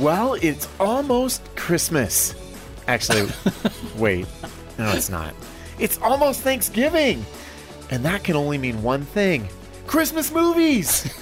Well, it's almost Christmas. Actually, wait. No, it's not. It's almost Thanksgiving. And that can only mean one thing Christmas movies.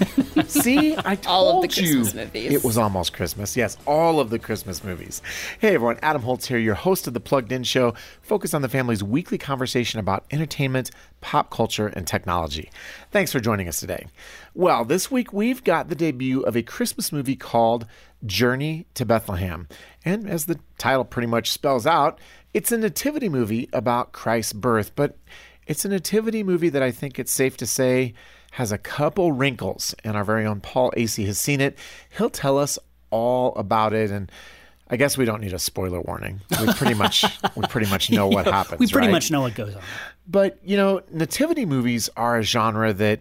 See, I told All of the you movies. it was almost Christmas. Yes, all of the Christmas movies. Hey everyone, Adam Holz here, your host of the Plugged In Show, focused on the family's weekly conversation about entertainment, pop culture, and technology. Thanks for joining us today. Well, this week we've got the debut of a Christmas movie called Journey to Bethlehem. And as the title pretty much spells out, it's a nativity movie about Christ's birth, but it's a nativity movie that I think it's safe to say has a couple wrinkles, and our very own Paul Asay has seen it. He'll tell us all about it, and I guess we don't need a spoiler warning. We pretty much we pretty much know what happens. We pretty right? much know what goes on. But you know, nativity movies are a genre that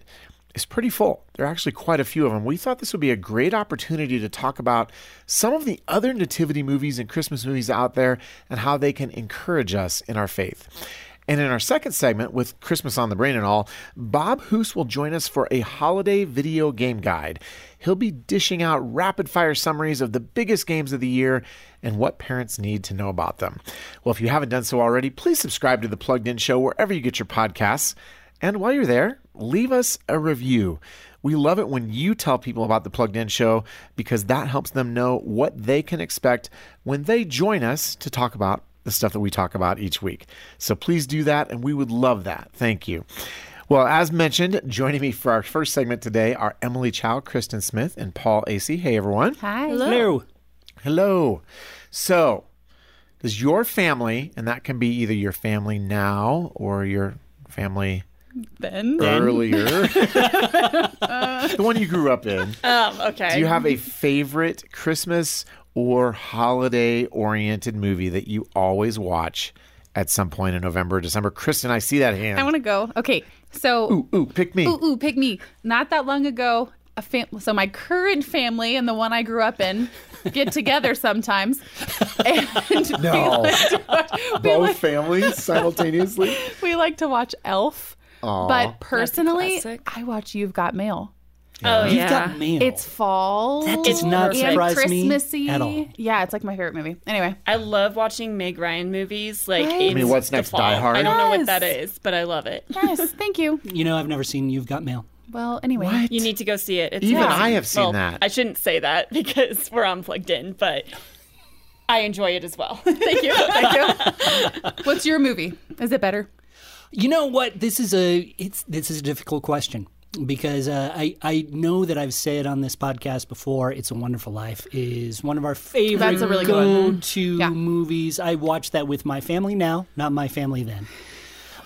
is pretty full. There are actually quite a few of them. We thought this would be a great opportunity to talk about some of the other nativity movies and Christmas movies out there and how they can encourage us in our faith. And in our second segment, with Christmas on the brain and all, Bob Hoose will join us for a holiday video game guide. He'll be dishing out rapid fire summaries of the biggest games of the year and what parents need to know about them. Well, if you haven't done so already, please subscribe to the Plugged In Show wherever you get your podcasts. And while you're there, leave us a review. We love it when you tell people about the Plugged In Show because that helps them know what they can expect when they join us to talk about the stuff that we talk about each week. So please do that, and we would love that. Thank you. Well, as mentioned, joining me for our first segment today are Emily Tsiao, Kristen Smith, and Paul Asay. Hey, everyone. Hi. Hello. Hello. So, does your family, and that can be either your family now or your family Then. earlier, the one you grew up in, Um, okay. do you have a favorite Christmas or holiday oriented movie that you always watch at some point in November or December? Kristen, I see that hand. I want to go. Okay. So, ooh, ooh, pick me. ooh, ooh, pick me. Not that long ago, a fam- so my current family and the one I grew up in get together sometimes. And No. watch, Both like, families simultaneously? we like to watch Elf. But personally. I watch You've Got Mail. Oh, You've yeah. got mail. It's fall. That does not and surprise me at all. Yeah, it's like my favorite movie. Anyway, I love watching Meg Ryan movies. Like, Right? I mean, what's next, fall. Die Hard? I don't know what that is, but I love it. yes, thank you. you know, I've never seen You've Got Mail. Well, anyway. What? You need to go see it. It's Even amazing. I have seen Well, that. I shouldn't say that because we're unplugged in, but I enjoy it as well. Thank you. Thank you. What's your movie? Is it better? You know what? This is a it's this is a difficult question because uh, I I know that I've said on this podcast before. It's a Wonderful Life is one of our favorite That's a really go-to Yeah. movies. I watch that with my family now, not my family then.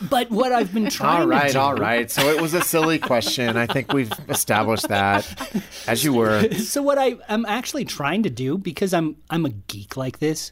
But what I've been trying All right, to do, all right. So it was a silly question. I think we've established that, as you were. So what I I'm actually trying to do because I'm I'm a geek like this.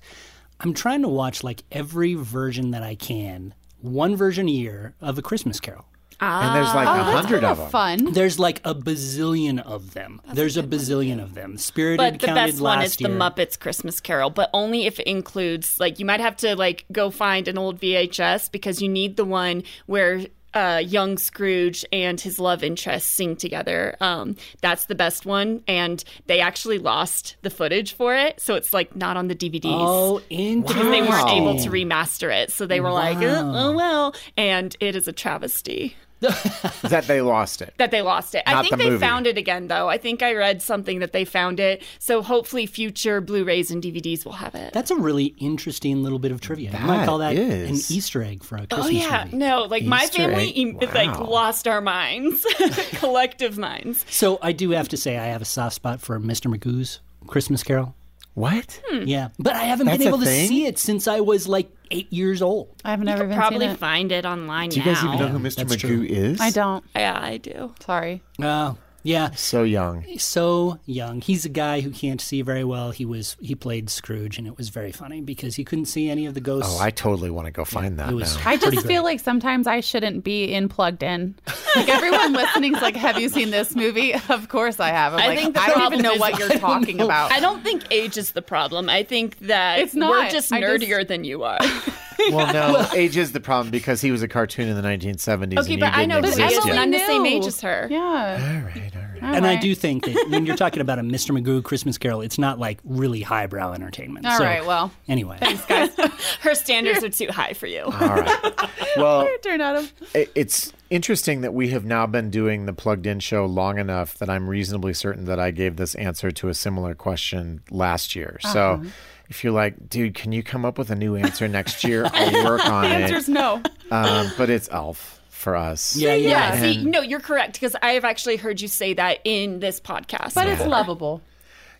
I'm trying to watch like every version that I can, one version a year of a Christmas Carol. And there's like Oh, a that's hundred of of them. fun. There's like a bazillion of them. There's a bazillion of them. Spirited But the counted best one last is the. Muppets Christmas Carol, but only if it includes like you might have to like go find an old VHS because you need the one where uh, young Scrooge and his love interest sing together. Um, that's the best one, and they actually lost the footage for it, so it's like not on the DVDs. Oh, because they weren't able to remaster it, so they were like, oh, oh well, and it is a travesty That they lost it. that they lost it. I think the they movie. found it again, though. I think I read something that they found it. So hopefully, future Blu-rays and DVDs will have it. That's a really interesting little bit of trivia. I might call that is. an Easter egg for a oh, Christmas Oh yeah, movie. no, like my family, egg? em- like lost our minds, collective minds. So I do have to say I have a soft spot for Mr. Magoo's Christmas Carol. What? Yeah, but I haven't That's been able to thing? see it since I was like eight years old. I've never even Probably seen it. find it online Do you now. guys even know who Mr. that's Magoo true. is? I don't. Yeah, I do. Sorry. Uh, yeah, So young. so young. He's a guy who can't see very well. He was he played Scrooge, and it was very funny because he couldn't see any of the ghosts. Oh, I totally want to go find that was now. I just pretty feel like sometimes I shouldn't be in plugged in. Like everyone listening's like, "Have you seen this movie?" Of course I have. I'm I like, think the I don't even know is- what you're talking about. I don't think age is the problem. I think that It's we're not. just I just- nerdier than you are. Well, no, age is the problem because he was a cartoon in the 1970s. okay, and but he I know, didn't but exist Emily, yet. I'm the same age as her. Yeah. All right, all right. and I do think that when you're talking about a Mr. Magoo Christmas Carol, it's not like really highbrow entertainment. All so, right, well. anyway, Thanks, guys. Her standards are too high for you. All right. Well, Turn out of. it's interesting that we have now been doing the plugged in show long enough that I'm reasonably certain that I gave this answer to a similar question last year. So uh-huh. If you're like, dude, can you come up with a new answer next year? I'll work on The it. answer's no. Um, but it's Elf for us. yeah, yeah. Yeah, see, no, you're correct because I have actually heard you say that in this podcast. But it's lovable.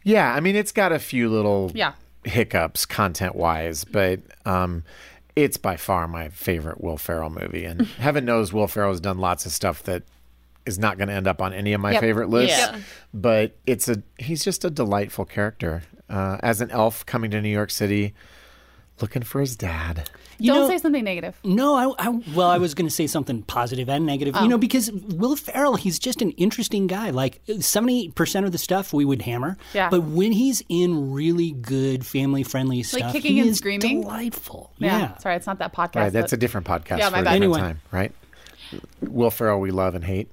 Yeah, I mean, it's got a few little Yeah. hiccups content wise, but um, it's by far my favorite Will Ferrell movie. And heaven knows Will Ferrell's done lots of stuff that is not going to end up on any of my Yep. favorite lists. Yeah. But it's a he's just a delightful character. Uh, as an elf coming to New York City, looking for his dad. You Don't know- say something negative. No, I, I well, I was going to say something positive and negative. Oh. You know, because Will Ferrell, he's just an interesting guy. Like seventy percent of the stuff we would hammer, Yeah. But when he's in really good family-friendly stuff, kicking he and is screaming? delightful. Yeah. Yeah. Sorry, it's not that podcast. Right, that's but- a different podcast Yeah, my a bad. different Anyway. time, right? Will Ferrell, we love and hate.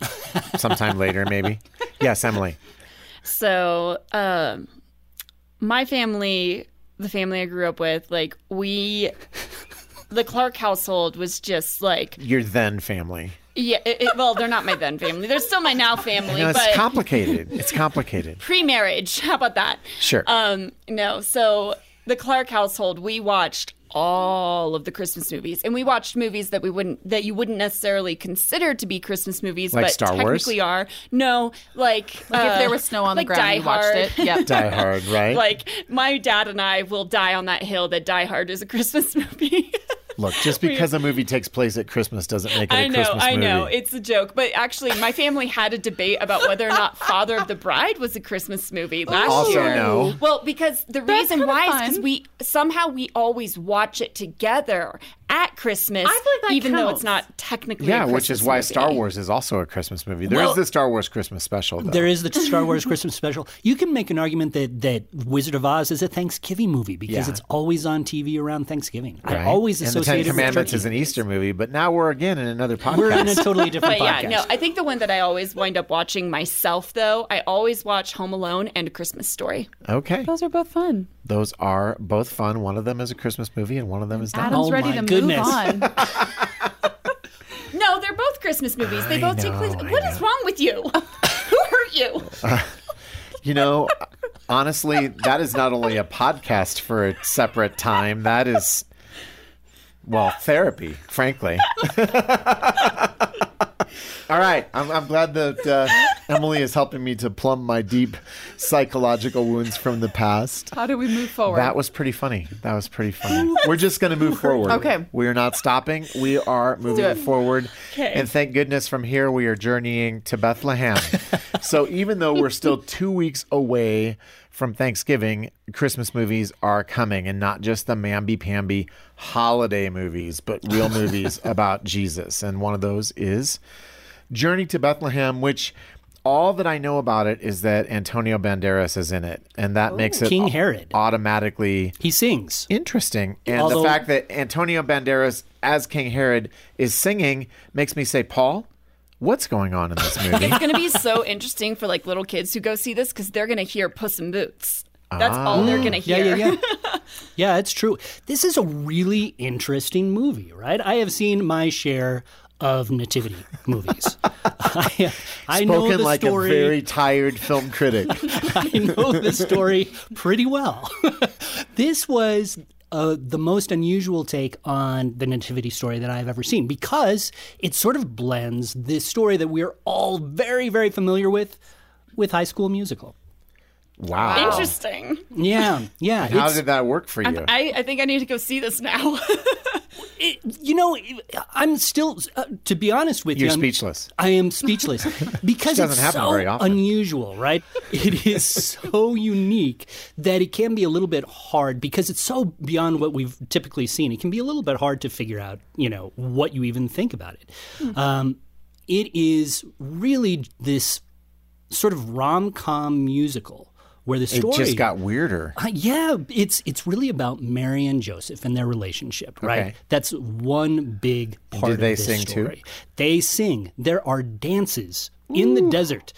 Sometime later, maybe. Yes, Emily. So, um, my family, the family I grew up with, like we, the Clark household was just like, Your then family. yeah. It, it- well, they're not my then family. They're still my now family, No, it's but complicated. It's complicated. pre-marriage. How about that? Sure. Um, no. So the Clark household, we watched all of the Christmas movies, and we watched movies that we wouldn't that you wouldn't necessarily consider to be Christmas movies, Like but Star Wars? technically are. No, like Like if uh, there was snow on the ground, Die you watched it. Yep. Die Hard, right? Like my dad and I will die on that hill that Die Hard is a Christmas movie. Look, just because a movie takes place at Christmas doesn't make it a I know, Christmas I know. movie. know, it's a joke. But actually, my family had a debate about whether or not Father of the Bride was a Christmas movie last oh. Also year. no. Well, because the reason kinda why is because we somehow we always watch it together at Christmas, I feel like that even though it's not technically. yeah, a which is why movie. Star Wars is also a Christmas movie. There is Well- the Star Wars Christmas special, though. There is the Star Wars Christmas special. You can make an argument that, that Wizard of Oz is a Thanksgiving movie because Yeah. it's always on TV around Thanksgiving. I always and the associate Ten it with Commandments turkey. is an Easter movie, but now we're again in another podcast. We're in a totally different But yeah, no, I think the one that I always wind up watching myself, though, I always watch Home Alone and A Christmas Story. okay, Those are both fun. Those are both fun. One of them is a Christmas movie, and one of them is not. Adam's Oh ready my to goodness. move on. No, they're both Christmas movies. They I both take place. I What is know. wrong with you? Who hurt you? You know, honestly, that is not only a podcast for a separate time. That is, well, therapy, frankly. All right, I'm, I'm glad that uh, Emily is helping me to plumb my deep psychological wounds from the past. How do we move forward? That was pretty funny. That was pretty funny. We're just going to move forward. Okay. We are not stopping. We are moving forward. Okay. And thank goodness from here we are journeying to Bethlehem. so even though we're still two weeks away from Thanksgiving, Christmas movies are coming and not just the mamby pamby holiday movies, but real movies about Jesus. And one of those is Journey to Bethlehem, which all that I know about it is that Antonio Banderas is in it, and that oh, makes it King Herod. automatically He sings. interesting. And Although- the fact that Antonio Banderas as King Herod is singing makes me say, Paul, what's going on in this movie? It's going to be so interesting for like little kids who go see this because they're going to hear Puss in Boots. That's all they're going to ah. hear. yeah, yeah. yeah, it's true. This is a really interesting movie, right? I have seen my share of nativity movies. I, I know Spoken the like story. a very tired film critic. I know the story pretty well. this was uh, the most unusual take on the nativity story that I've ever seen because it sort of blends this story that we're all very, very familiar with with High School Musical. Wow. Interesting. Yeah, yeah. How it's- did that work for you? I, I think I need to go see this now. you know, I'm still, uh, to be honest with You're you, I'm- speechless. I am speechless because doesn't it's happen so very often. unusual, right? It is so unique that it can be a little bit hard because it's so beyond what we've typically seen. It can be a little bit hard to figure out, you know, what you even think about it. Hmm. Um, it is really this sort of rom com musical where the It story just got weirder. uh, yeah, it's it's really about Mary and Joseph and their relationship, right? Okay. That's one big part do of they this sing too? story. They sing. There are dances in the desert.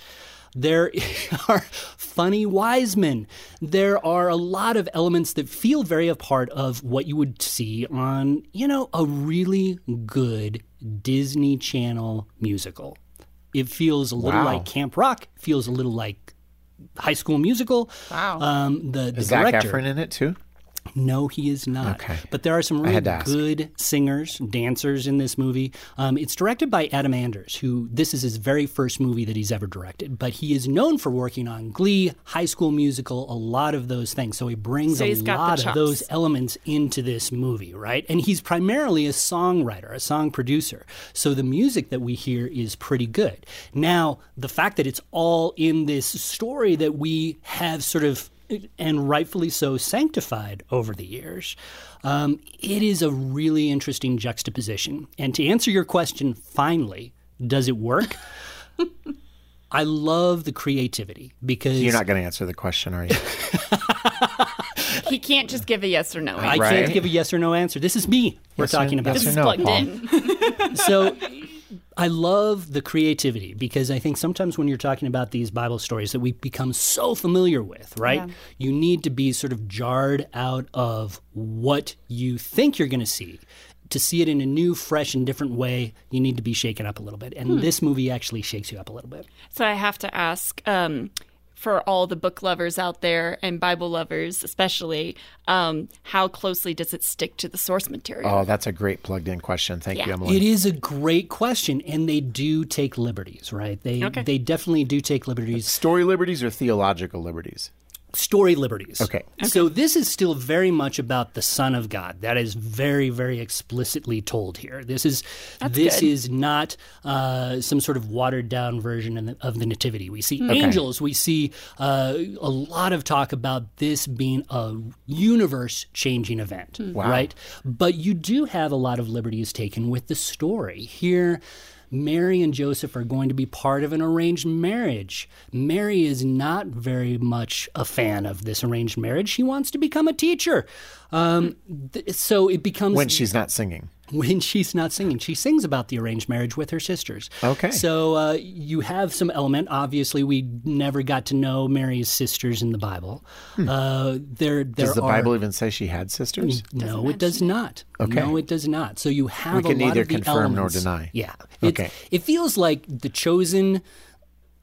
There are funny wise men. There are a lot of elements that feel very a part of what you would see on, you know, a really good Disney Channel musical. It feels a little Wow. like Camp Rock, feels a little like High School Musical. Wow. Um, the the Is Zac director, Efron in it too? No, he is not. Okay. But there are some really had to ask. good singers, dancers in this movie. Um, it's directed by Adam Anders, who this is his very first movie that he's ever directed. But he is known for working on Glee, High School Musical, a lot of those things. So he brings So a he's got the lot of those elements into this movie, right? And he's primarily a songwriter, a song producer. So the music that we hear is pretty good. Now, the fact that it's all in this story that we have sort of and rightfully so sanctified over the years, um, it is a really interesting juxtaposition. And to answer your question, finally, does it work? I love the creativity because You're not going to answer the question, are you? He can't just give a yes or no. I answer. Right. can't give a yes or no answer. This is me we're Yes talking about. yes This or is no, plugged Paul? in. so I love the creativity because I think sometimes when you're talking about these Bible stories that we become so familiar with, right? Yeah. You need to be sort of jarred out of what you think you're going to see. To see it in a new, fresh, and different way, you need to be shaken up a little bit. And this movie actually shakes you up a little bit. So I have to ask um, for all the book lovers out there and Bible lovers, especially, um, how closely does it stick to the source material? Oh, that's a great plugged in question. Thank you, Emily. It is a great question, and they do take liberties, right? They Okay. they definitely do take liberties. Story liberties or theological liberties? Story liberties. Okay. So this is still very much about the Son of God. That is very, very explicitly told here. This is this good. is not uh, some sort of watered down version of the, of the Nativity. We see angels. We see uh, a lot of talk about this being a universe changing event, Wow. right? But you do have a lot of liberties taken with the story here. Mary and Joseph are going to be part of an arranged marriage. Mary is not very much a fan of this arranged marriage. She wants to become a teacher. Um, th- so it becomes When she's not singing. When she's not singing. She sings about the arranged marriage with her sisters. Okay. So uh, you have some element. Obviously, we never got to know Mary's sisters in the Bible. Uh, there, there Hmm. Does the are, Bible even say she had sisters? no, it does not. Okay. No, it does not. So you have We can a lot neither of the confirm nor deny. Yeah. It's, Okay. It feels like the chosen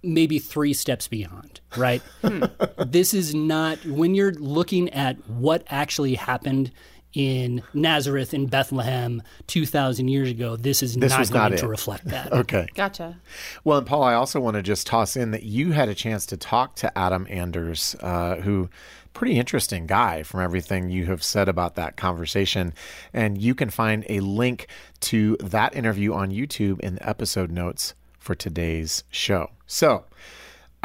maybe three steps beyond, right? Hmm. this is not when you're looking at what actually happened in Nazareth in Bethlehem 2000 years ago, this is This not going not to reflect that. Okay. Gotcha. Well, and Paul, I also want to just toss in that you had a chance to talk to Adam Anders, uh, who pretty interesting guy from everything you have said about that conversation. And you can find a link to that interview on YouTube in the episode notes for today's show. So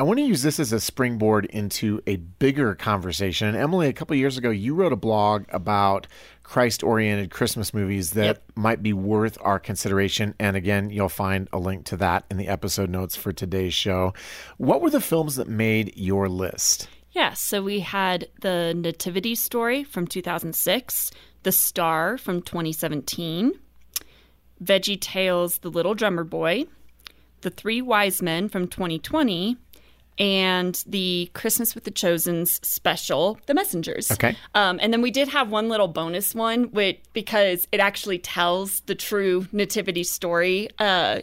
I want to use this as a springboard into a bigger conversation. And Emily, a couple years ago, you wrote a blog about Christ oriented Christmas movies that Yep. might be worth our consideration. And again, you'll find a link to that in the episode notes for today's show. What were the films that made your list? Yeah, so we had the Nativity Story from 2006, The Star from 2017, Veggie Tales, The Little Drummer Boy, The Three Wise Men from 2020, and the Christmas with the Chosens special, The Messengers. Okay. Um, and then we did have one little bonus one, which because it actually tells the true nativity story uh,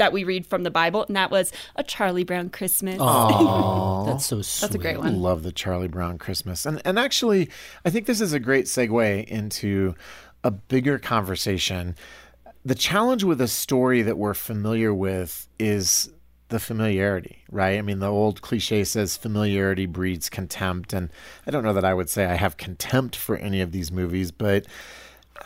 that we read from the Bible, and that was a Charlie Brown Christmas. That's so sweet. That's a great I one. love the Charlie Brown Christmas. And and actually, I think this is a great segue into a bigger conversation. The challenge with a story that we're familiar with is the familiarity, right? I mean, the old cliche says familiarity breeds contempt. And I don't know that I would say I have contempt for any of these movies, but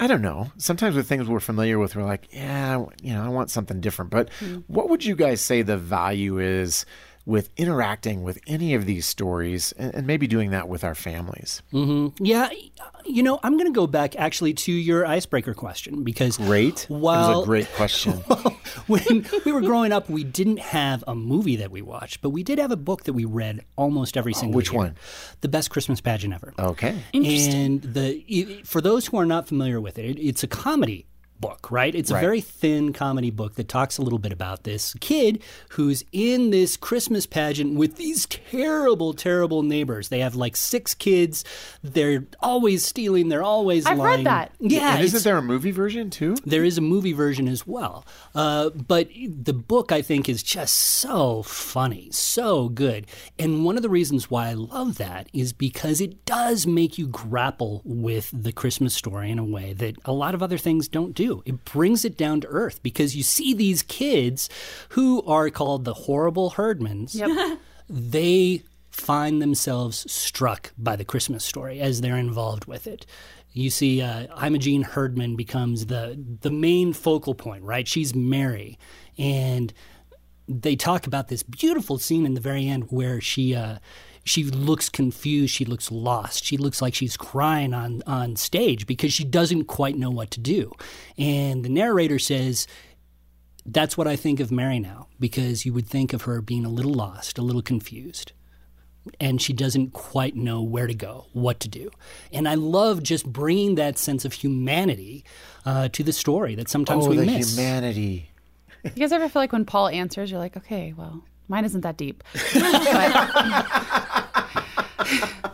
I don't know. Sometimes with things we're familiar with, we're like, yeah, you know, I want something different. But hmm. what would you guys say the value is with interacting with any of these stories and, and maybe doing that with our families? Mm-hmm. Yeah, you know, I'm going to go back actually to your icebreaker question because Great. While it was a great question. when we were growing up, we didn't have a movie that we watched, but we did have a book that we read almost every single Oh, which year. one? The Best Christmas Pageant Ever. okay. And the for those who are not familiar with it, it it's a comedy book, right? It's a very thin comedy book that talks a little bit about this kid who's in this Christmas pageant with these terrible, terrible neighbors. They have like six kids. They're always stealing. They're always I've read that. Yeah, and isn't there a movie version too? there is a movie version as well. Uh, but the book, I think, is just so funny, so good. And one of the reasons why I love that is because it does make you grapple with the Christmas story in a way that a lot of other things don't do. It brings it down to earth because you see these kids who are called the horrible herdmans Yep. they find themselves struck by the Christmas story as they're involved with it. You see, uh, Imogene Herdman becomes the the main focal point, right? She's Mary, and they talk about this beautiful scene in the very end where she uh, she looks confused, she looks lost, she looks like she's crying on on stage because she doesn't quite know what to do, and the narrator says that's what I think of Mary now, because you would think of her being a little lost, a little confused. And she doesn't quite know where to go, what to do. And I love just bringing that sense of humanity uh, to the story that sometimes Oh, we the miss. humanity. You guys ever feel like when Paul answers, you're like, okay, well, mine isn't that deep. But-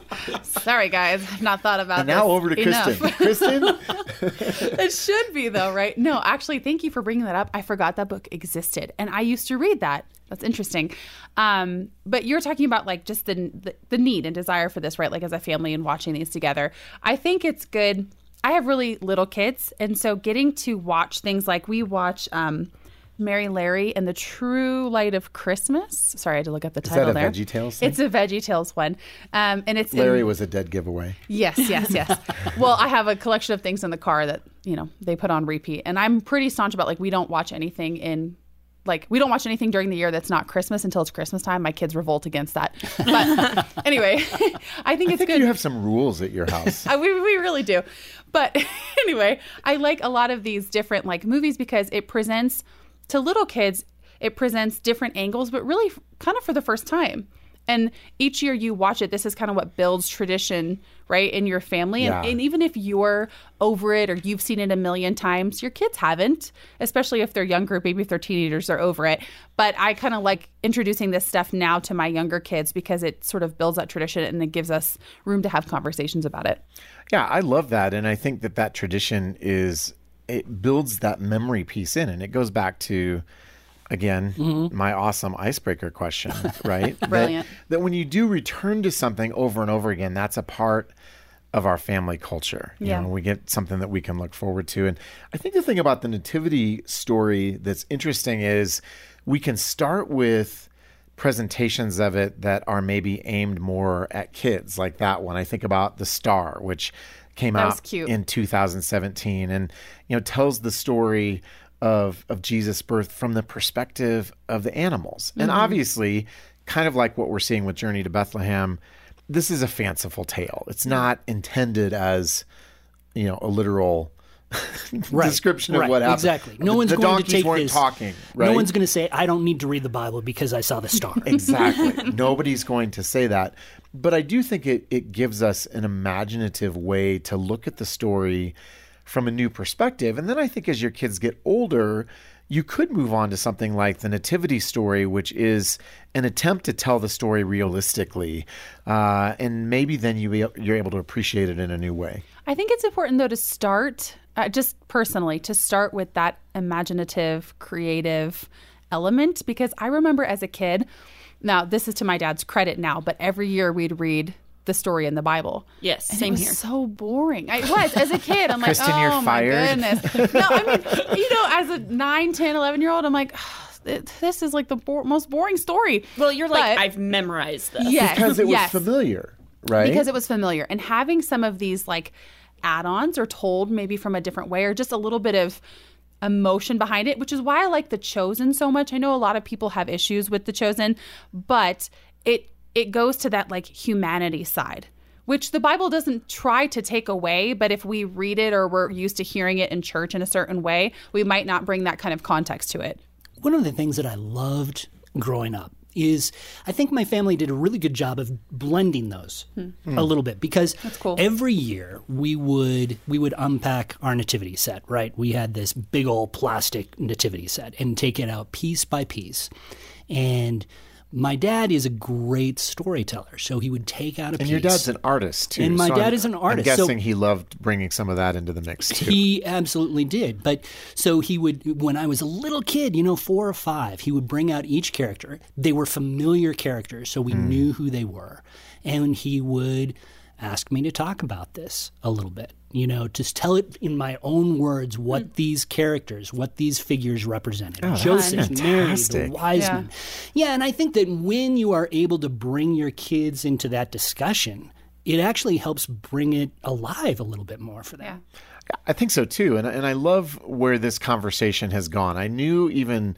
Sorry, guys, I've not thought about And now this over to enough. Kristen. Kristen, it should be though, right? No, actually, thank you for bringing that up. I forgot that book existed, and I used to read that. That's interesting. Um, but you're talking about like just the, the the need and desire for this, right? Like as a family and watching these together. I think it's good. I have really little kids, and so getting to watch things like we watch. Um, Merry Larry and the True Light of Christmas. Sorry, I had to look up the that title a there. VeggieTales thing? It's a Veggie Tales one, um, and it's in- Larry was a dead giveaway. Yes, yes, yes. well, I have a collection of things in the car that, you know, they put on repeat. And I'm pretty staunch about like we don't watch anything in like we don't watch anything during the year that's not Christmas until it's Christmas time. My kids revolt against that. But anyway, I think I it's think good. you have some rules at your house. Uh, we, we really do. But anyway, I like a lot of these different like movies because it presents to little kids, it presents different angles, but really kind of for the first time. And each year you watch it, this is kind of what builds tradition, right, in your family. And, and even if you're over it or you've seen it a million times, your kids haven't, especially if they're younger, maybe if they're teenagers, they're over it. But I kind of like introducing this stuff now to my younger kids because it sort of builds that tradition and it gives us room to have conversations about it. Yeah, I love that, and I think that that tradition is it builds that memory piece in, and it goes back to again mm-hmm. my awesome icebreaker question, right? That- Brilliant. That, when you do return to something over and over again, that's a part of our family culture. You Yeah. know, we get something that we can look forward to, and I think the thing about the nativity story that's interesting is we can start with presentations of it that are maybe aimed more at kids, like that one. I think about The Star, which came That out in 2017 and you know tells the story of of Jesus' birth from the perspective of the animals. And Mm-hmm. obviously, kind of like what we're seeing with Journey to Bethlehem, this is a fanciful tale. It's not intended as you know a literal description of what happened. Exactly. No The- one's the going to take weren't this. talking. Right? No one's going to say, "I don't need to read the Bible because I saw the star." exactly. Nobody's going to say that. But I do think it, it gives us an imaginative way to look at the story from a new perspective. And then I think as your kids get older, you could move on to something like the Nativity story, which is an attempt to tell the story realistically. Uh, and maybe then you, you're able to appreciate it in a new way. I think it's important though to start, uh, just personally, to start with that imaginative, creative element because I remember as a kid. Now, this is to my dad's credit now, but every year we'd read the story in the Bible. Yes, And same it was here. So boring. I was as a kid. I'm like, Kristen, oh you're my fired." goodness. No, I mean, you know, as a 9, 10, 11 year old, I'm like, oh, it- this is like the bo- most boring story. Well, you're like, I've memorized this. yes, Because it was yes familiar, right? because it was familiar and having some of these like add-ons or told maybe from a different way or just a little bit of emotion behind it which is why i like the chosen so much. I know a lot of people have issues with the chosen but it it goes to that like humanity side which the bible doesn't try to take away but if we read it or we're used to hearing it in church in a certain way we might not bring that kind of context to it. One of the things that I loved growing up is I think my family did a really good job of blending those hmm. a little bit because cool. every year we would we would unpack our nativity set, right? We had this big old plastic nativity set and take it out piece by piece. And my dad is a great storyteller, so he would take out a And piece. your dad's an artist too. And my so dad I'm- is an artist, I'm so- guessing he loved bringing some of that into the mix too. He absolutely did. But so he would, when I was a little kid, you know, four or five, he would bring out each character. They were familiar characters, so we hmm. knew who they were. And he would ask me to talk about this a little bit, you know, just tell it in my own words what hmm. these characters, what these figures represented. Oh, Joseph, Mary, the wise Yeah. men. Yeah, and I think that when you are able to bring your kids into that discussion, it actually helps bring it alive a little bit more for them. Yeah. I think so too, and and I love where this conversation has gone. I knew even,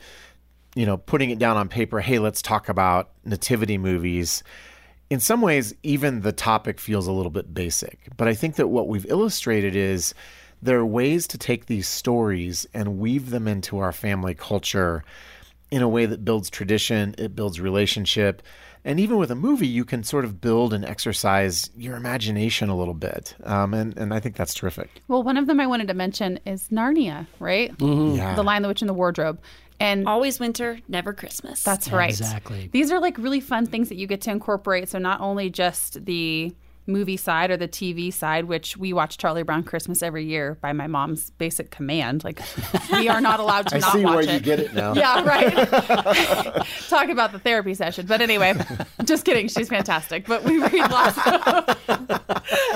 you know, putting it down on paper. Hey, let's talk about nativity movies. In some ways, even the topic feels a little bit basic, but I think that what we've illustrated is there are ways to take these stories and weave them into our family culture in a way that builds tradition, it builds relationship. And even with a movie, you can sort of build and exercise your imagination a little bit. Um, and, and I think that's terrific. Well, one of them I wanted to mention is Narnia, right? Yeah. The Lion, the Witch, and the Wardrobe. And Always winter, never Christmas. That's right. Exactly. These are like really fun things that you get to incorporate. So not only just the movie side or the TV side, which we watch Charlie Brown Christmas every year by my mom's basic command. Like we are not allowed to I not see watch where it. you get it now. Yeah, right. Talk about the therapy session. But anyway, just kidding. She's fantastic. But we read lots of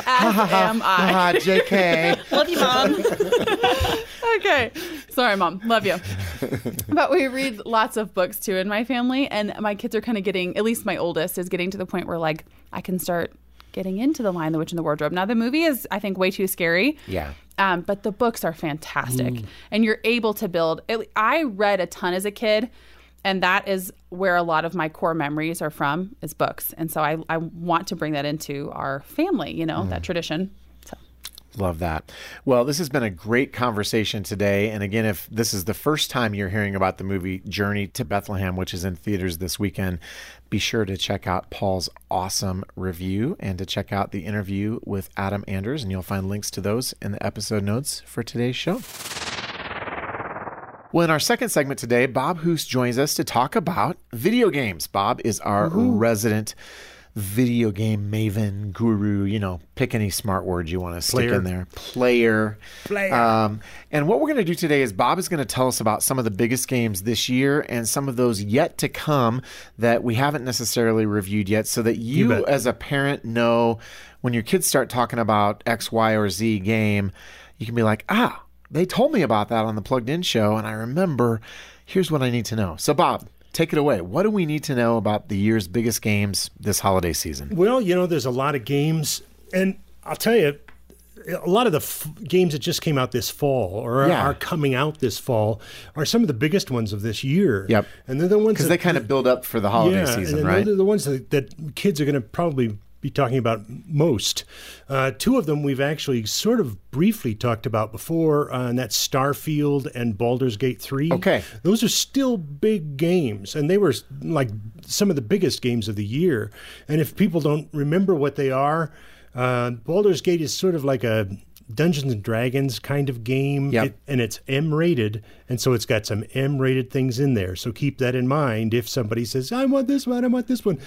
As am I. Ah, JK. Love you, mom. okay. Sorry, mom. Love you. but we read lots of books too in my family, and my kids are kind of getting, at least my oldest, is getting to the point where like I can start getting into the Lion, the Witch, and the Wardrobe. Now the movie is, I think, way too scary. Yeah. Um, but the books are fantastic, and you're able to build. I read a ton as a kid. And that is where a lot of my core memories are from is books. And so I, I want to bring that into our family, you know, that tradition. Love that. Well, this has been a great conversation today. And again, if this is the first time you're hearing about the movie Journey to Bethlehem, which is in theaters this weekend, be sure to check out Paul's awesome review and to check out the interview with Adam Anders. And you'll find links to those in the episode notes for today's show. Well, in our second segment today, Bob Hoose joins us to talk about video games. Bob is our resident video game maven guru. You know, pick any smart word you want to stick in there. Player. Player. Um, and what we're going to do today is Bob is going to tell us about some of the biggest games this year and some of those yet to come that we haven't necessarily reviewed yet, so that you, bet. as a parent, know when your kids start talking about X, Y, or Z game, you can be like, ah, they told me about that on the Plugged In show, and I remember. Here's what I need to know. So, Bob, take it away. What do we need to know about the year's biggest games this holiday season? Well, you know, there's a lot of games, and I'll tell you, a lot of the f- games that just came out this fall or Yeah. are coming out this fall are some of the biggest ones of this year. Yep. And they're the ones Because they kind of build up for the holiday yeah, season, and right? They're the ones that, that kids are going to probably be talking about most. Uh, two of them we've actually sort of briefly talked about before, uh, and that's Starfield and Baldur's Gate 3. Okay. Those are still big games, and they were like some of the biggest games of the year. And if people don't remember what they are, uh, Baldur's Gate is sort of like a Dungeons and Dragons kind of game, Yep. It- and it's M rated, and so it's got some M rated things in there. So keep that in mind if somebody says, "I want this one, I want this one."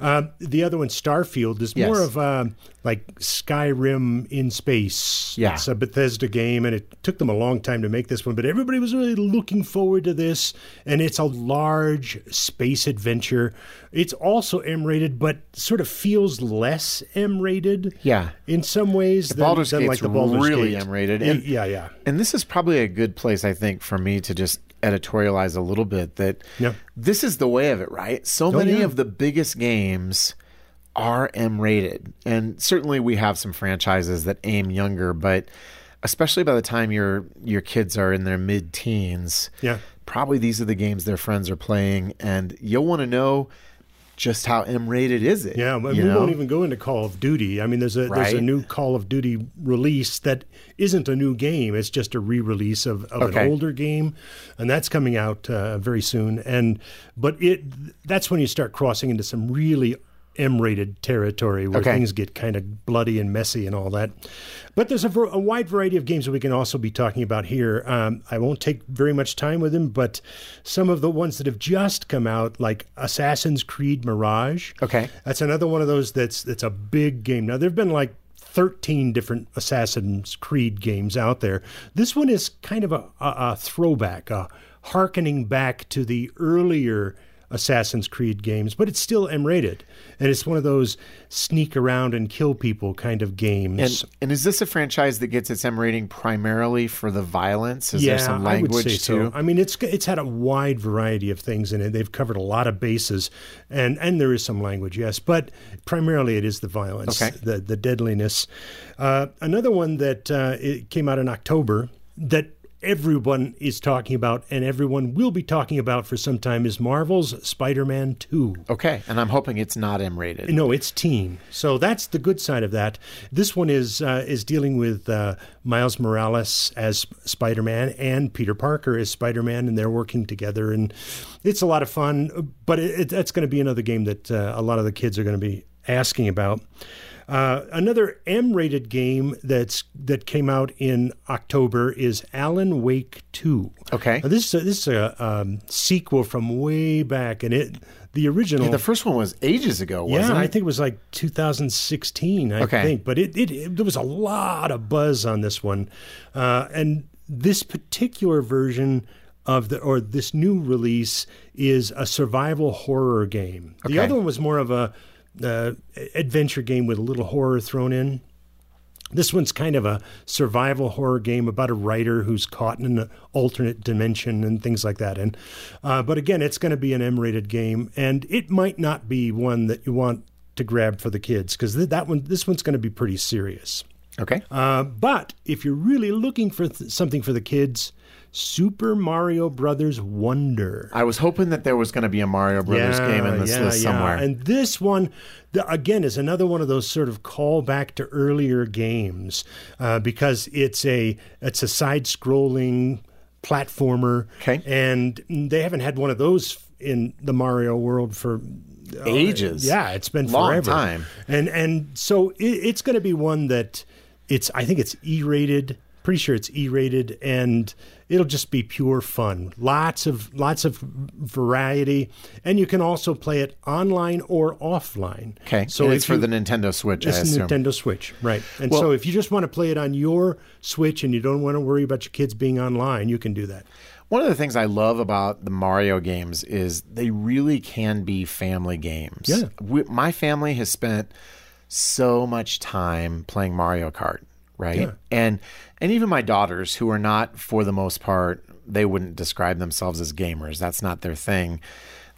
Um, the other one, Starfield, is Yes. more of um, like Skyrim in space. Yeah. It's a Bethesda game, and it took them a long time to make this one, but everybody was really looking forward to this. And it's a large space adventure. It's also M rated, but sort of feels less M rated. Yeah. In some ways, than, Baldur's than Gate's like the Baldur's really Gate. M-rated. And- yeah, yeah. And this is probably a good place, I think, for me to just editorialize a little bit that Yeah. this is the way of it, right? So oh, many yeah. of the biggest games are M rated. And certainly we have some franchises that aim younger, but especially by the time your your kids are in their mid teens, Yeah. probably these are the games their friends are playing and you'll want to know just how M-rated is it? Yeah, but we know? won't even go into Call of Duty. I mean, there's a there's a new Call of Duty release that isn't a new game. It's just a re-release of, of Okay. an older game, and that's coming out uh, very soon. And but it that's when you start crossing into some really M-rated territory where Okay. things get kind of bloody and messy and all that. But there's a, a wide variety of games that we can also be talking about here. Um, I won't take very much time with them, but some of the ones that have just come out, like Assassin's Creed Mirage. Okay. That's another one of those that's that's a big game. Now there've been like 13 different Assassin's Creed games out there. This one is kind of a, a, a throwback, a harkening back to the earlier Assassin's Creed games, but it's still M-rated, and it's one of those sneak around and kill people kind of games. And, and is this a franchise that gets its M rating primarily for the violence? Is there some I would language say too? so. I mean, it's it's had a wide variety of things in it. They've covered a lot of bases, and and there is some language, yes, but primarily it is the violence, Okay. the the deadliness. Uh, another one that uh, it came out in October that everyone is talking about and everyone will be talking about for some time is Marvel's Spider-Man Two. Okay, and I'm hoping it's not M rated. No, it's teen. So that's the good side of that. This one is uh, is dealing with uh, Miles Morales as Spider Man and Peter Parker as Spider Man, and they're working together, and it's a lot of fun. But it, it, that's going to be another game that uh, a lot of the kids are going to be asking about. Uh, another M-rated game that's that came out in October is Alan Wake Two. Okay. Now, this is a, this is a um, sequel from way back, and it the original. The first one was ages ago, Yeah, wasn't I it? think it was like 2016. I Okay. think, but it, it, it there was a lot of buzz on this one, uh, and this particular version of the or this new release is a survival horror game. The other one was more of a uh, adventure game with a little horror thrown in. This one's kind of a survival horror game about a writer who's caught in an alternate dimension and things like that. And uh, but again, it's going to be an M-rated game, and it might not be one that you want to grab for the kids because th- that one, this one's going to be pretty serious. Okay. Uh, but if you're really looking for th- something for the kids, Super Mario Brothers Wonder. I was hoping that there was going to be a Mario Brothers game in this list somewhere. And this one, the, again, is another one of those sort of callback to earlier games uh, because it's a it's a side-scrolling platformer, Okay. and they haven't had one of those in the Mario world for uh, Ages. yeah, it's been Long forever. time. and and so it, it's going to be one that it's I think it's E-rated. Pretty sure it's E-rated, and it'll just be pure fun. Lots of lots of variety, and you can also play it online or offline. okay. so it's for you- the Nintendo Switch, I it's assume. Nintendo Switch, right? And Well- so if you just want to play it on your Switch and you don't want to worry about your kids being online, you can do that. One of the things I love about the Mario games is they really can be family games. Yeah. We, my family has spent so much time playing Mario Kart, right? Yeah. And and even my daughters who are not for the most part they wouldn't describe themselves as gamers. That's not their thing.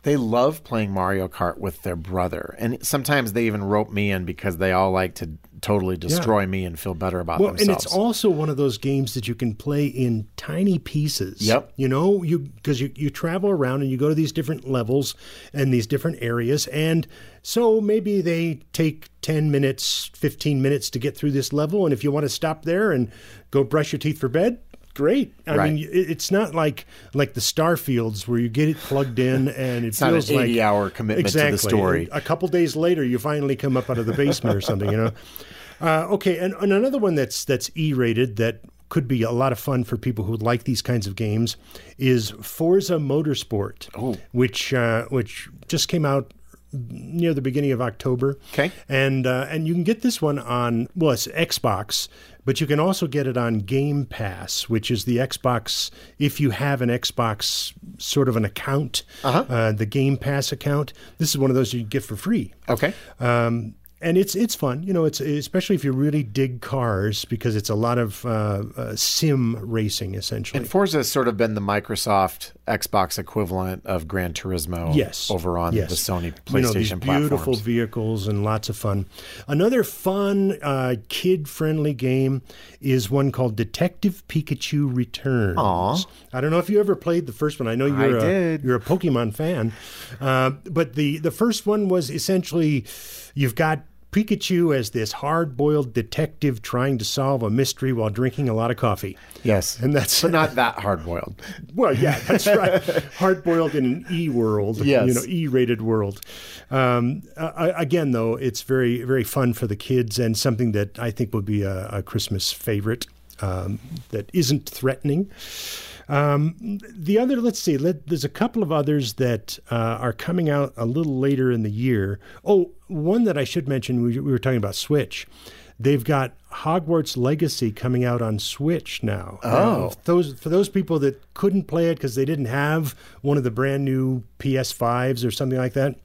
They love playing Mario Kart with their brother. And sometimes they even rope me in because they all like to totally destroy me and feel better about Well, and it's also one of those games that you can play in tiny pieces. Yep. You know, you because you, you travel around and you go to these different levels and these different areas, and so maybe they take ten minutes, fifteen minutes to get through this level, and if you want to stop there and go brush your teeth for bed. Great. I Right. mean, it's not like like the Starfields where you get it plugged in and it not an feels like 80-hour commitment to the exactly. story. A couple days later, you finally come up out of the basement or something. You know. Uh, okay, and, and another one that's that's E-rated that could be a lot of fun for people who like these kinds of games is Forza Motorsport, Oh. which uh, which just came out near the beginning of October. Okay. and uh, and you can get this one on well, it's Xbox, but you can also get it on Game Pass, which is the Xbox. If you have an Xbox sort of an account, Uh-huh. uh, the Game Pass account, this is one of those you get for free. okay. Um, and it's it's fun. You know, it's especially if you really dig cars because it's a lot of uh, uh, sim racing essentially. And Forza has sort of been the Microsoft Xbox equivalent of Gran Turismo Yes. over on yes. the Sony You know, PlayStation these beautiful platforms. vehicles and lots of fun. Another fun, uh, kid-friendly game is one called Detective Pikachu Returns. Aw. I don't know if you ever played the first one. I know you're a, did. you're a Pokemon fan, uh, but the the first one was essentially you've got. Pikachu as this hard-boiled detective trying to solve a mystery while drinking a lot of coffee. Yes. And that's but not that hard boiled. well, yeah, that's right. Hard boiled in an E world, Yes. you know, E rated world. Um, uh, again, though, it's very, very fun for the kids and something that I think would be a, a Christmas favorite um, that isn't threatening. Um, the other, let's see, let, there's a couple of others that uh, are coming out a little later in the year. Oh, one that I should mention, we, we were talking about Switch. They've got Hogwarts Legacy coming out on Switch now. Oh. Uh, those for those people that couldn't play it because they didn't have one of the brand new PS5s or something like that.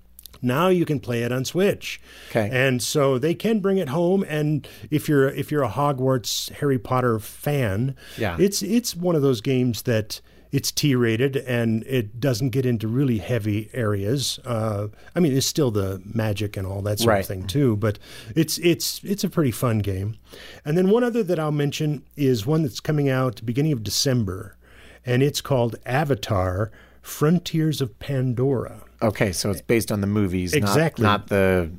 Now you can play it on Switch. Okay. And so they can bring it home and if you're if you're a Hogwarts Harry Potter fan, Yeah. it's it's one of those games that it's T-rated and it doesn't get into really heavy areas. Uh, I mean, it's still the magic and all that sort Right. of thing too, but it's it's it's a pretty fun game. And then one other that I'll mention is one that's coming out beginning of December, and it's called Avatar: Frontiers of Pandora. Okay, so it's based on the movies, not- Exactly. not, the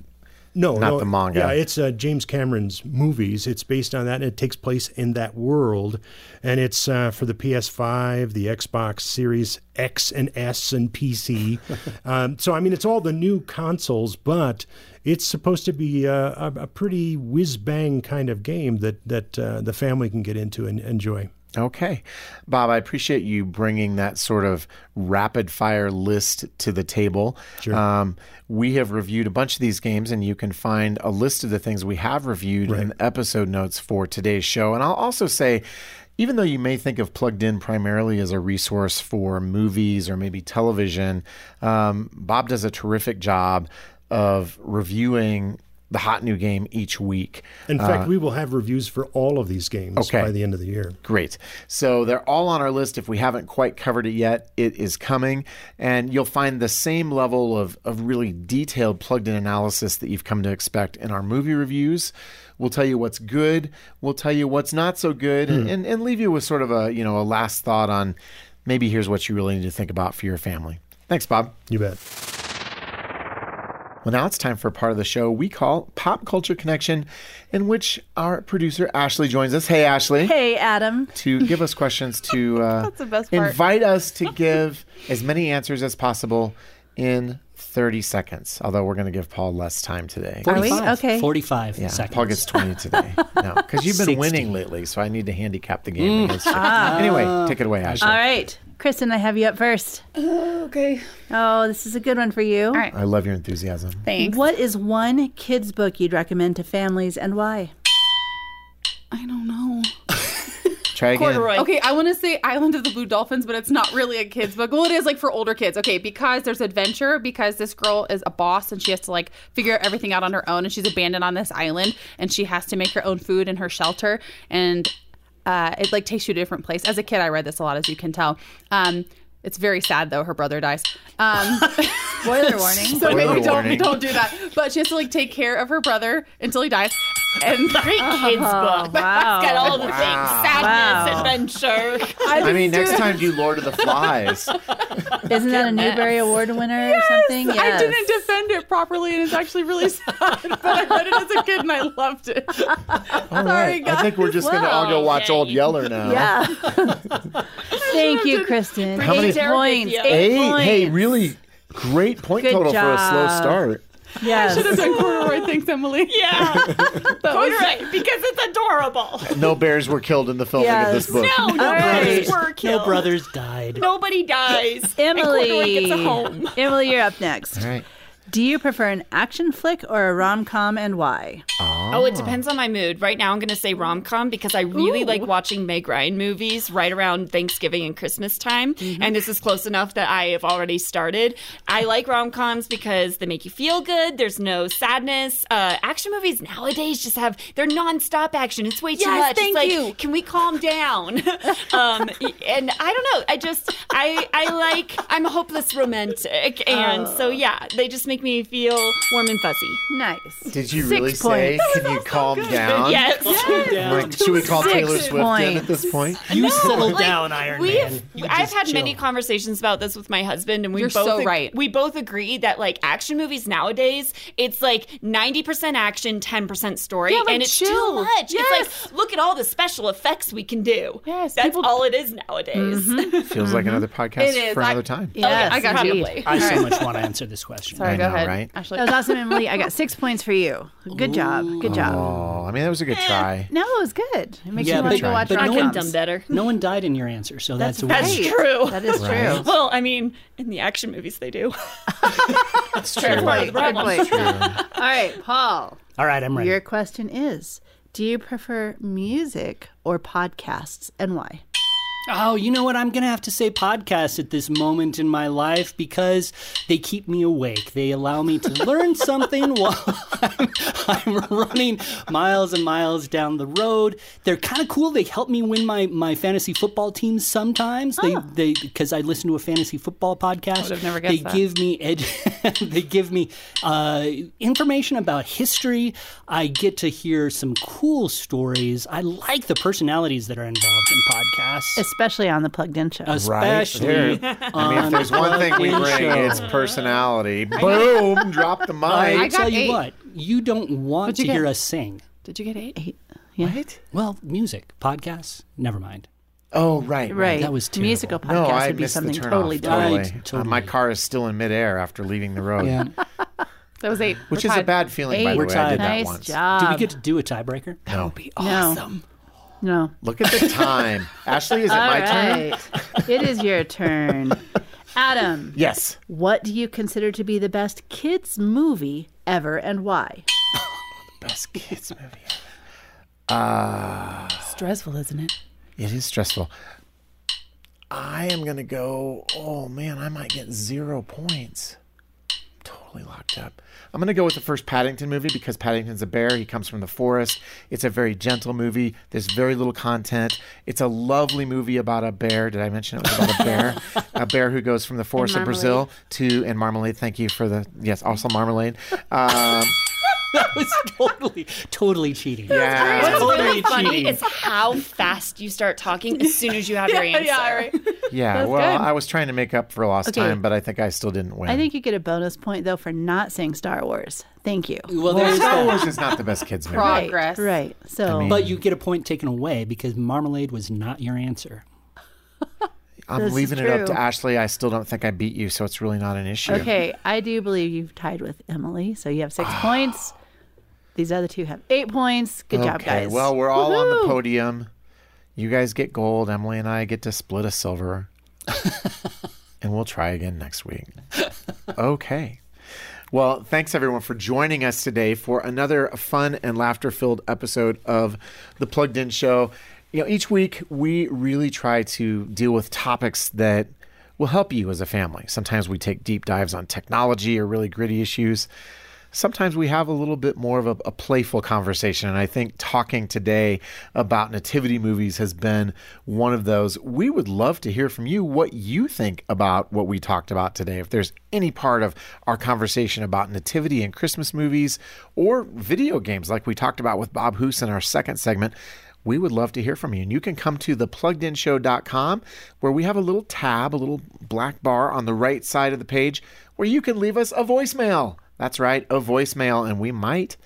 No, Not no, the manga. Yeah, it's uh, James Cameron's movies. It's based on that, and it takes place in that world. And it's uh, for the PS5, the Xbox Series X and S, and PC. um, so, I mean, it's all the new consoles, but it's supposed to be a, a, a pretty whiz bang kind of game that that uh, the family can get into and enjoy. Okay. Bob, I appreciate you bringing that sort of rapid fire list to the table. Sure. Um, we have reviewed a bunch of these games, and you can find a list of the things we have reviewed in episode notes for today's show. And I'll also say, even though you may think of Plugged In primarily as a resource for movies or maybe television, um, Bob does a terrific job of reviewing the hot new game each week. In fact, we will have reviews for all of these games Uh, Okay. by the end of the year. Great. So they're all on our list. If we haven't quite covered it yet, it is coming. And you'll find the same level of, of really detailed plugged in analysis that you've come to expect in our movie reviews. We'll tell you what's good, we'll tell you what's not so good, and, and, and leave you with sort of a you know a last thought on maybe here's what you really need to think about for your family. Thanks, Bob. You bet. Well, now it's time for a part of the show we call Pop Culture Connection, in which our producer Ashley joins us. Hey, Ashley. Hey, Adam. to give us questions to uh, That's the best part. invite us to give as many answers as possible in 30 seconds. Although we're going to give Paul less time today. Are we? 45. Okay. 45 Yeah, seconds. Paul gets 20 today. No, because you've been 60. winning lately, so I need to handicap the game against you. Anyway, take it away, Ashley. All right. Kristen, I have you up first. Oh, okay. Oh, this is a good one for you. All right. I love your enthusiasm. Thanks. What is one kids' book you'd recommend to families and why? I don't know. Try again. Corduroy. Okay, I want to say Island of the Blue Dolphins, but it's not really a kid's book. Well, it is like for older kids. Okay, because there's adventure, because this girl is a boss and she has to like figure everything out on her own, and she's abandoned on this island, and she has to make her own food and her shelter, and uh, it like takes you to a different place. As a kid, I read this a lot, as you can tell. Um, it's very sad though. Her brother dies. Um, Spoiler warning. so Spoiler maybe don't warning. don't do that. But she has to like take care of her brother until he dies. And Great kids oh, book. wow. It's got all the things: sadness, Wow. adventure. I mean, next time do Lord of the Flies. Isn't that a Newbery Award winner or something? I didn't defend it properly, and it's actually really sad. But I read it as a kid, and I loved it. All right. I think we're just going to all go watch yeah, Old Yeller now. Yeah. Thank you, Kristen. How many- Eight Share with points. you. Eight Hey, points. hey, really great point Good total for a slow start. Yes. Should have done corduroy. Thanks, Emily. Yeah. Corduroy, because it's adorable. No bears were killed in the filming of this book. No, no All right. brothers were killed. No brothers died. Nobody dies. And Corduroy Emily. gets a home. Emily, you're up next. All right. Do you prefer an action flick or a rom com and why? Oh, it depends on my mood. Right now, I'm going to say rom com because I really like watching Meg Ryan movies right around Thanksgiving and Christmas time. And this is close enough that I have already started. I like rom coms because they make you feel good. There's no sadness. Uh, action movies nowadays just have they're nonstop action. It's way too Yes, much. thank it's like, you. can we calm down? um, and I don't know. I just I I like I'm a hopeless romantic, and so yeah, they just make me feel warm and fuzzy. Nice. Did you Six really say, points. can you calm down? Yes. Like, should we call Six Taylor Swift in at this point? You settle Like, down, Iron we've, Man. You I've had chill. many conversations about this with my husband, and we You're both so ag- right. We both agree that like action movies nowadays, it's like ninety percent action, ten percent story, Yeah, like, and it's too much. Yes. It's like look at all the special effects we can do. Yes, that's people- all it is nowadays. Mm-hmm. Feels like mm-hmm. another podcast It is. for I- another time. Yes, oh, I got indeed. probably. I so much want to answer this question. Sorry, I go know, ahead. right? Ashley. That was awesome, Emily. I got six points for you. Good job. Good job. Oh, I mean, that was a good eh, try. No, it was good. It makes Yeah, you want to go watch but I no rom could one- done better. No one died in your answer, so that's, a That's win. true. That is Right. true. Well, I mean, in the action movies, they do. That's true. Good point. Good Problem. point. All right, Paul. All right, I'm ready. Your question is Do you prefer music or podcasts and why? Oh, you know what? I'm going to have to say podcasts at this moment in my life because they keep me awake. They allow me to learn something while I'm, I'm running miles and miles down the road. They're kind of cool. They help me win my, my fantasy football teams sometimes. They they because I listen to a fantasy football podcast. have never they that. give me ed- they give me uh, information about history. I get to hear some cool stories. I like the personalities that are involved in podcasts Especially on the Plugged In Show. especially There. I mean, if there's one thing we bring, show. it's personality. Boom! Drop the mic. I, mic. got tell you eight. what, you don't want What'd to you hear us sing. Did you get eight? Eight. What? Well, music, podcasts, never mind. Oh, right. right. That was terrible. Musical podcast No, I would be missed the something turn totally off. different. Totally. Totally. Uh, my car is still in midair after leaving the road. Yeah. That was eight. Which We're is a tied. bad feeling, by Eight. the We're way. I did tied. that Nice once. job. Do we get to do a tiebreaker? That no. Would be awesome. No. Look at the time. Ashley, is it All my turn? right. it is your turn. Adam, Yes. what do you consider to be the best kids movie ever and why? The best kids movie. Ever. Uh, stressful, isn't it? It is stressful. I am going to go, oh man, I might get zero points. Totally locked up. I'm going to go with the first Paddington movie because Paddington's a bear. He comes from the forest. It's a very gentle movie. There's very little content. It's a lovely movie about a bear. Did I mention it was about a bear? a bear who goes from the forest of Brazil to, and marmalade. Thank you for the, yes, also marmalade. Um, That was totally, totally cheating. yeah. What's Totally really funny cheating. is how fast you start talking as soon as you have your answer. Yeah, right. Yeah, well, good. I was trying to make up for lost Okay. time, but I think I still didn't win. I think you get a bonus point, though, for not saying Star Wars. Thank you. Well, well, Star that. Wars is not the best kids movie. Right. Right. Progress. Right. So, I mean- But you get a point taken away because marmalade was not your answer. I'm This leaving it up to. Ashley. I still don't think I beat you, so it's really not an issue. okay, I do believe you've tied with Emily. So you have six points. These other two have eight points. Good job, Okay, guys. well, we're all on the Woohoo! podium. You guys get gold. Emily and I get to split a silver. and we'll try again next week. Okay. Well, thanks everyone for joining us today for another fun and laughter filled episode of The Plugged In Show. You know, each week we really try to deal with topics that will help you as a family. Sometimes we take deep dives on technology or really gritty issues sometimes we have a little bit more of a, a, playful conversation. And I think talking today about nativity movies has been one of those. We would love to hear from you what you think about what we talked about today. If there's any part of our conversation about nativity and Christmas movies or video games, like we talked about with Bob Hoose in our second segment, we would love to hear from you. And you can come to thepluggedinshow.com where we have a little tab, a little black bar on the right side of the page where you can leave us a voicemail. That's right, a voicemail, and we might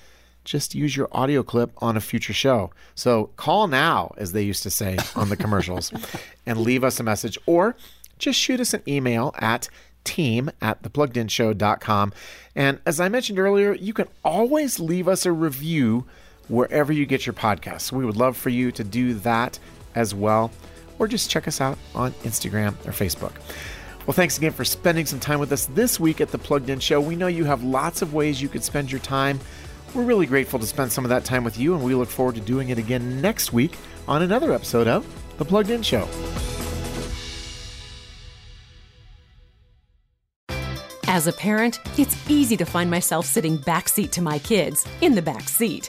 just use your audio clip on a future show. So call now, as they used to say on the commercials, and leave us a message, or just shoot us an email at team at thepluggedinshow.com. And as I mentioned earlier, you can always leave us a review wherever you get your podcasts. We would love for you to do that as well, or just check us out on Instagram or Facebook. Well, thanks again for spending some time with us this week at the Plugged In Show. We know you have lots of ways you could spend your time. We're really grateful to spend some of that time with you, and we look forward to doing it again next week on another episode of the Plugged In Show. As a parent, it's easy to find myself sitting backseat to my kids, in the back seat.